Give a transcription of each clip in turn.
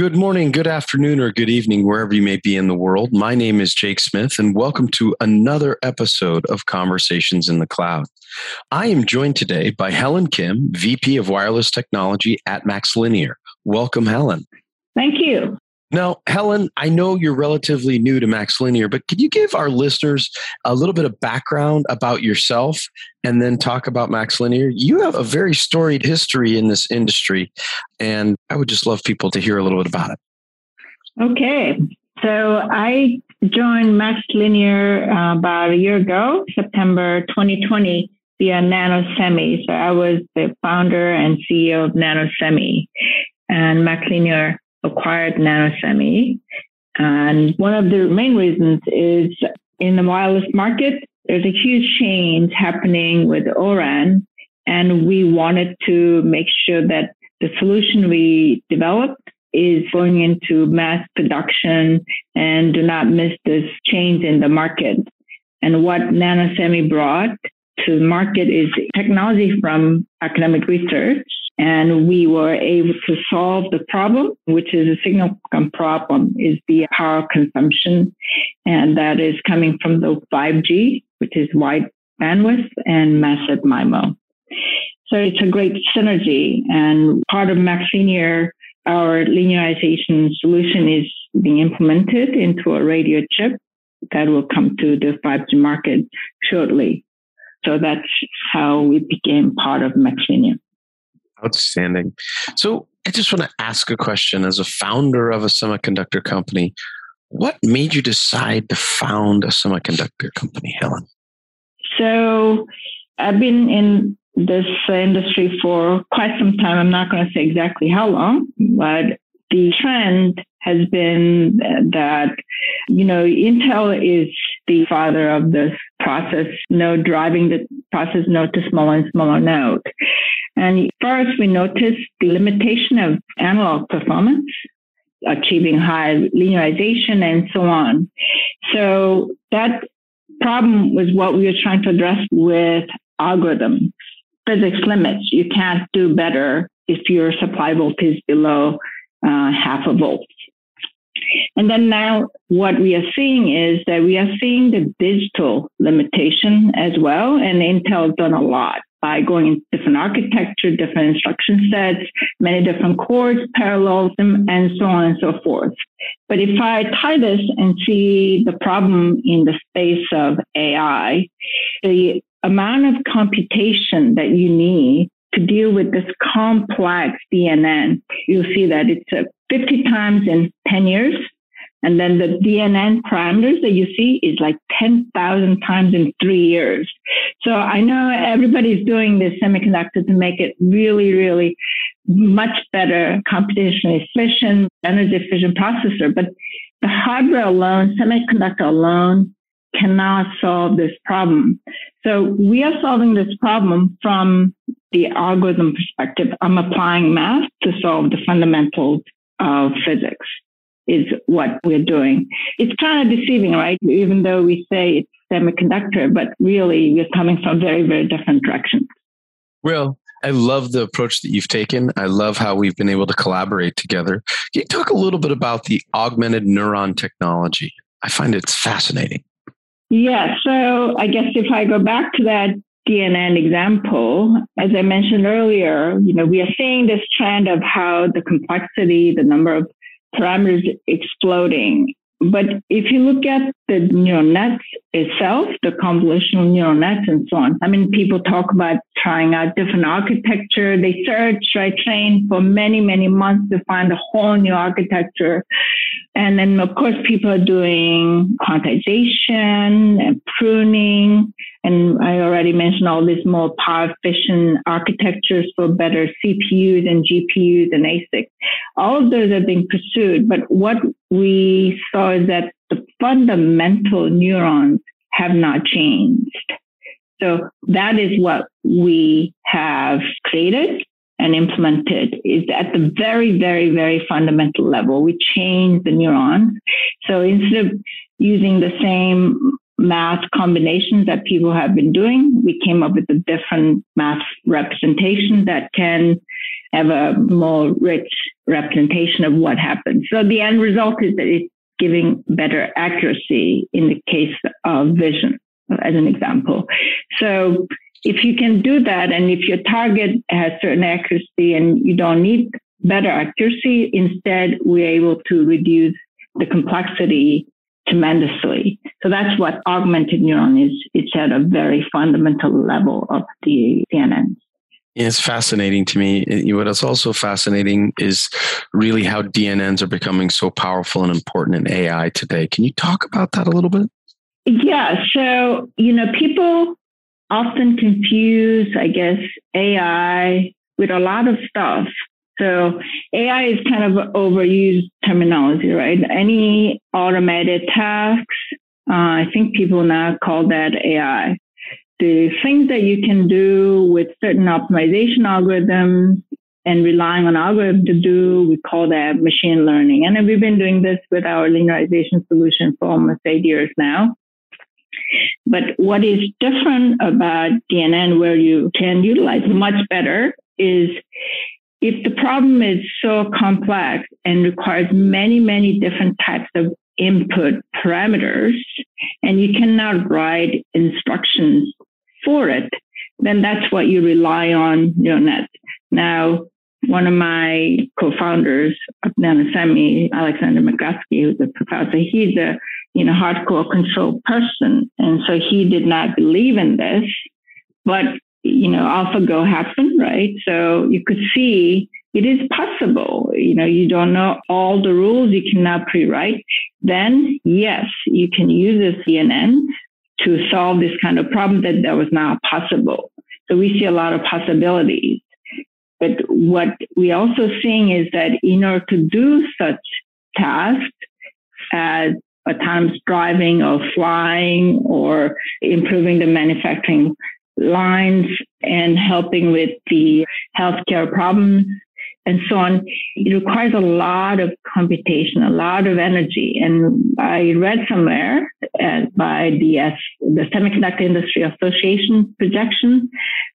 Good morning, good afternoon, or good evening, wherever you may be in the world. My name is Jake Smith, and welcome to another episode of Conversations in the Cloud. I am joined today by Helen Kim, VP of Wireless Technology at MaxLinear. Welcome, Helen. Thank you. Now, Helen, I know you're relatively new to MaxLinear, but can you give our listeners a little bit of background about yourself and then talk about MaxLinear? You have a very storied history in this industry, and I would just love people to hear a little bit about it. Okay. So I joined MaxLinear uh, about a year ago, September 2020, via NanoSemi. So I was the founder and CEO of NanoSemi, and MaxLinear acquired NanoSemi. And one of the main reasons is in the wireless market, there's a huge change happening with ORAN. And we wanted to make sure that the solution we developed is going into mass production and do not miss this change in the market. And what NanoSemi brought to the market is technology from academic research and we were able to solve the problem, which is a signal problem, is the power consumption. And that is coming from the 5G, which is wide bandwidth and massive MIMO. So it's a great synergy. And part of MaxLinear, our linearization solution is being implemented into a radio chip that will come to the 5G market shortly. So that's how we became part of MaxLinear. Outstanding. So I just want to ask a question as a founder of a semiconductor company. What made you decide to found a semiconductor company, Helen? So I've been in this industry for quite some time. I'm not going to say exactly how long, but the trend has been that, you know, Intel is the father of this process node, driving the process node to smaller and smaller node. And first, we noticed the limitation of analog performance, achieving high linearization and so on. So that problem was what we were trying to address with algorithm physics limits. You can't do better if your supply voltage is below uh, half a volt. And then now what we are seeing is that we are seeing the digital limitation as well. And Intel has done a lot by going into different architecture, different instruction sets, many different cores, parallels, and so on and so forth. But if I tie this and see the problem in the space of AI, the amount of computation that you need to deal with this complex DNN, you'll see that it's a 50 times in 10 years. And then the DNN parameters that you see is like 10,000 times in three years. So I know everybody's doing this semiconductor to make it really, really much better computationally efficient, energy efficient processor. But the hardware alone, semiconductor alone, cannot solve this problem. So we are solving this problem from the algorithm perspective. I'm applying math to solve the fundamentals of physics is what we're doing. It's kind of deceiving, right? Even though we say it's semiconductor, but really we're coming from very, very different directions. Well, I love the approach that you've taken. I love how we've been able to collaborate together. Can you talk a little bit about the augmented neuron technology? I find it's fascinating. Yeah. So I guess if I go back to that DNN example, as I mentioned earlier, you know, we are seeing this trend of how the complexity, the number of parameters exploding. But if you look at the neural nets itself, the convolutional neural nets and so on, I mean, people talk about trying out different architecture. They search, I train for many, many months to find a whole new architecture. And then, of course, people are doing quantization and pruning and I already mentioned all these more power efficient architectures for better CPUs and GPUs and ASICs. All of those are being pursued. But what we saw is that the fundamental neurons have not changed. So that is what we have created and implemented is at the very, very, very fundamental level. We change the neurons. So instead of using the same math combinations that people have been doing, we came up with a different math representation that can have a more rich representation of what happens. So the end result is that it's giving better accuracy in the case of vision, as an example. So if you can do that, and if your target has certain accuracy and you don't need better accuracy, instead we're able to reduce the complexity tremendously. So that's what augmented neuron is. It's at a very fundamental level of the CNN. It's fascinating to me. What is also fascinating is really how DNNs are becoming so powerful and important in AI today. Can you talk about that a little bit? Yeah. So, you know, people often confuse, I guess, AI with a lot of stuff. So AI is kind of overused terminology, right? Any automated tasks, uh, I think people now call that AI. The things that you can do with certain optimization algorithms and relying on algorithm to do, we call that machine learning. And we've been doing this with our linearization solution for almost eight years now. But what is different about DNN, where you can utilize much better, is if the problem is so complex and requires many, many different types of input parameters, and you cannot write instructions for it, then that's what you rely on net. Now, one of my co-founders of NanoSemi, Alexander Megretski, who's a professor, he's a you know hardcore control person, and so he did not believe in this. But you know, AlphaGo happened, right? So you could see it is possible. You know, you don't know all the rules, you cannot pre-write. Then yes, you can use a CNN to solve this kind of problem that that was not possible. So we see a lot of possibilities. But what we also seeing is that in order to do such tasks as autonomous driving or flying or improving the manufacturing lines and helping with the healthcare problems and so on. It requires a lot of computation, a lot of energy. And I read somewhere uh, by the, uh, the Semiconductor Industry Association projection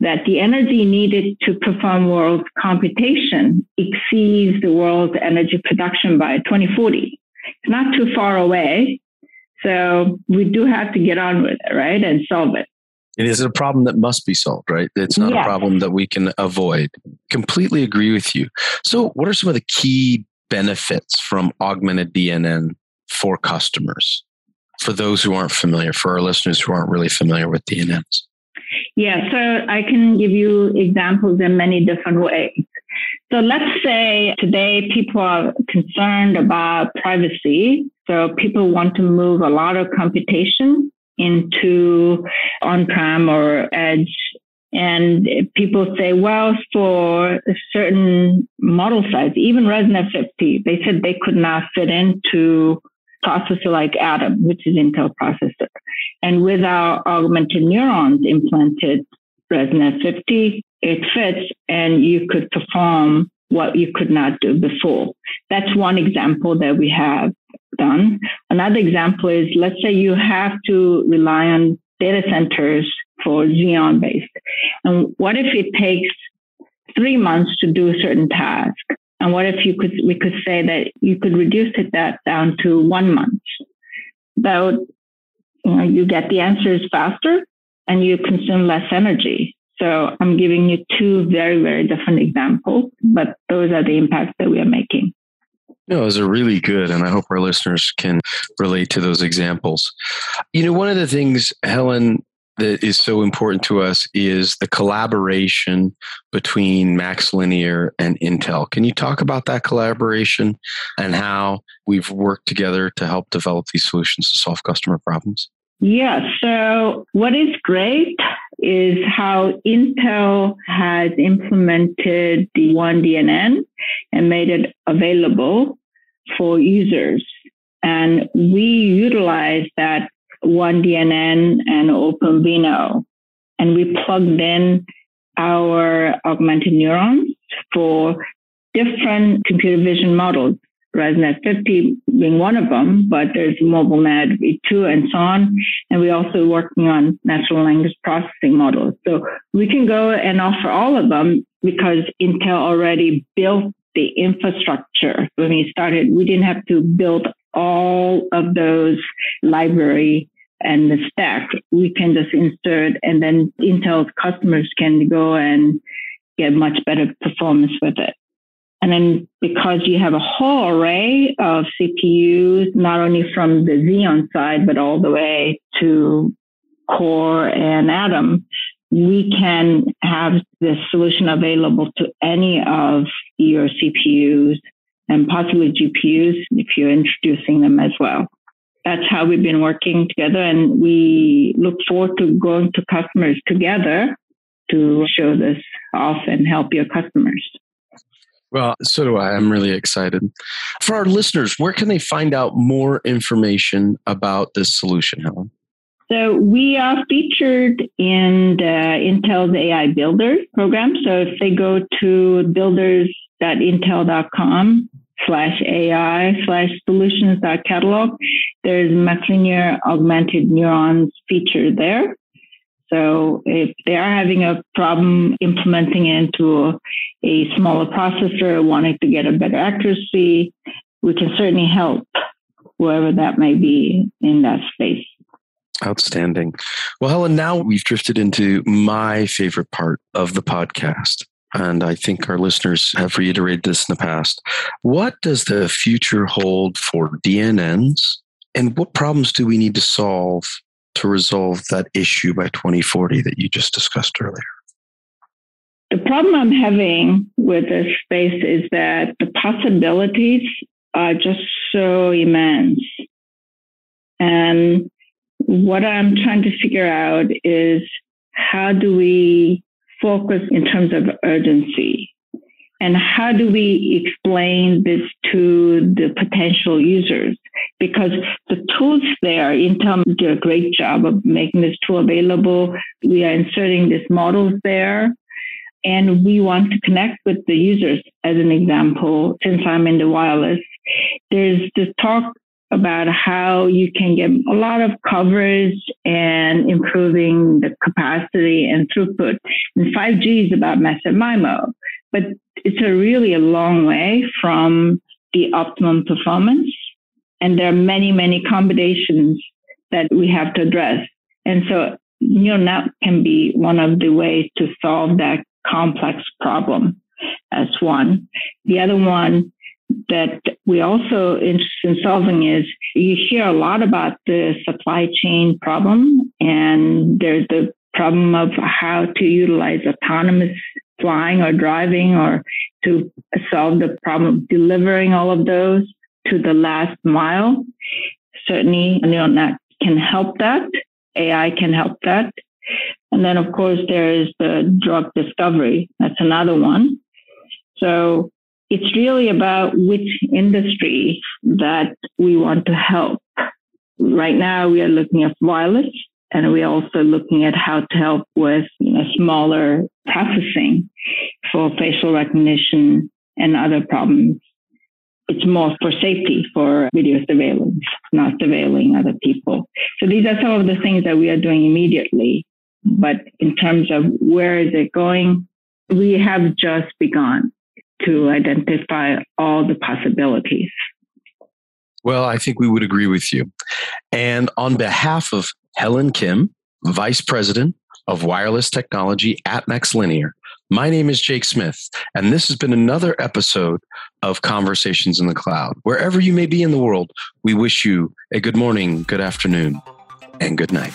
that the energy needed to perform world computation exceeds the world's energy production by 2040. It's not too far away. So we do have to get on with it, right? And solve it. It is a problem that must be solved, right? It's not a problem that we can avoid. Completely agree with you. So, what are some of the key benefits from augmented DNN for customers? For those who aren't familiar, for our listeners who aren't really familiar with DNNs? Yeah, so I can give you examples in many different ways. So let's say today people are concerned about privacy. So people want to move a lot of computation into on-prem or edge. And people say, well, for certain model size, even ResNet 50, they said they could not fit into processor like Atom, which is Intel processor. And with our augmented neurons implanted ResNet 50, it fits and you could perform what you could not do before. That's one example that we have done. Another example is let's say you have to rely on data centers for Xeon based. And what if it takes three months to do a certain task? And what if you could, we could say that you could reduce it that down to one month? That would, you know, you get the answers faster and you consume less energy. So I'm giving you two very, very different examples, but those are the impacts that we are making. No, those are really good, and I hope our listeners can relate to those examples. You know, one of the things, Helen, that is so important to us is the collaboration between MaxLinear and Intel. Can you talk about that collaboration and how we've worked together to help develop these solutions to solve customer problems? Yeah, so what is great is how Intel has implemented the oneDNN and made it available for users. And we utilize that oneDNN and OpenVINO and we plugged in our augmented neurons for different computer vision models. ResNet 50 being one of them, but there's MobileNet V2 and so on. And we're also working on natural language processing models. So we can go and offer all of them because Intel already built the infrastructure. When we started, we didn't have to build all of those library and the stack. We can just insert and then Intel's customers can go and get much better performance with it. And then because you have a whole array of CPUs, not only from the Xeon side, but all the way to Core and Atom, we can have this solution available to any of your CPUs and possibly GPUs if you're introducing them as well. That's how we've been working together and we look forward to going to customers together to show this off and help your customers. Well, so do I. I'm really excited. For our listeners, where can they find out more information about this solution, Helen? So we are featured in the Intel's AI Builders program. So if they go to builders.intel.com slash AI slash solutions catalog, there's MaxLinear augmented neurons feature there. So if they are having a problem implementing into a smaller processor, wanting to get a better accuracy, we can certainly help whoever that may be in that space. Outstanding. Well, Helen, now we've drifted into my favorite part of the podcast. And I think our listeners have reiterated this in the past. What does the future hold for DNNs? And what problems do we need to solve to resolve that issue by 2040 that you just discussed earlier? The problem I'm having with this space is that the possibilities are just so immense. And what I'm trying to figure out is how do we focus in terms of urgency? And how do we explain this to the potential users? Because the tools there, Intel did a great job of making this tool available. We are inserting these models there. And we want to connect with the users. As an example, since I'm in the wireless, there's this talk about how you can get a lot of coverage and improving the capacity and throughput. And 5G is about massive MIMO, but it's a really a long way from the optimum performance. And there are many, many combinations that we have to address. And so neural net can be one of the ways to solve that complex problem as one. The other one that we also interested in solving is you hear a lot about the supply chain problem and there's the problem of how to utilize autonomous flying or driving or to solve the problem of delivering all of those to the last mile. Certainly, neural net can help that. AI can help that. And then, of course, there is the drug discovery. That's another one. So it's really about which industry that we want to help. Right now, we are looking at wireless and we're also looking at how to help with you know, smaller processing for facial recognition and other problems. It's more for safety for video surveillance, not surveilling other people. So these are some of the things that we are doing immediately. But in terms of where is it going, we have just begun to identify all the possibilities. Well, I think we would agree with you. And on behalf of Helen Kim, Vice President of Wireless Technology at MaxLinear, my name is Jake Smith, and this has been another episode of Conversations in the Cloud. Wherever you may be in the world, we wish you a good morning, good afternoon, and good night.